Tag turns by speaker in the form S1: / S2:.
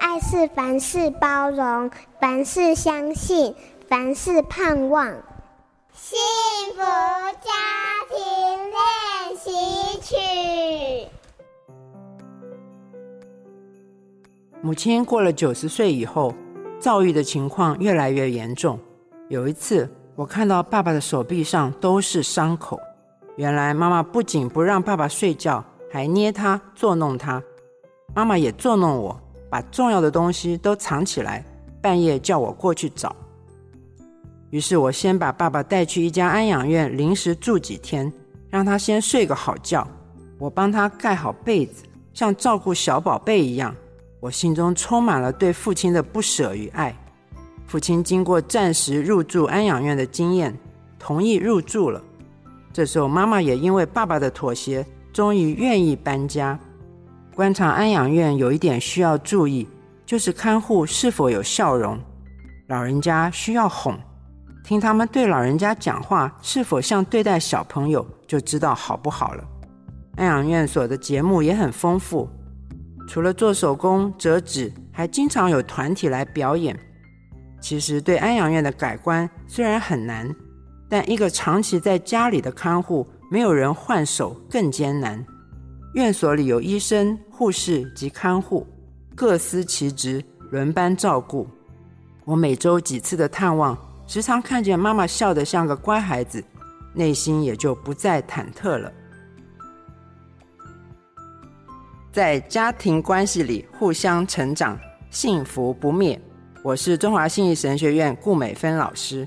S1: 爱是凡事包容，凡事相信，凡事盼望。幸福家庭练习曲。
S2: 母亲过了九十岁以后，躁郁的情况越来越严重。有一次，我看到爸爸的手臂上都是伤口。原来妈妈不仅不让爸爸睡觉，还捏他、作弄他。妈妈也作弄我，把重要的东西都藏起来，半夜叫我过去找。于是我先把爸爸带去一家安养院临时住几天，让他先睡个好觉。我帮他盖好被子，像照顾小宝贝一样。我心中充满了对父亲的不舍与爱。父亲经过暂时入住安养院的经验，同意入住了。这时候，妈妈也因为爸爸的妥协，终于愿意搬家。观察安养院有一点需要注意，就是看护是否有笑容。老人家需要哄，听他们对老人家讲话是否像对待小朋友，就知道好不好了。安养院所的节目也很丰富。除了做手工、折纸，还经常有团体来表演。其实对安养院的改观虽然很难，但一个长期在家里的看护，没有人换手更艰难。院所里有医生、护士及看护，各司其职，轮班照顾。我每周几次的探望，时常看见妈妈笑得像个乖孩子，内心也就不再忐忑了。在家庭关系里互相成长，幸福不灭。我是中华信义神学院顾美芬老师。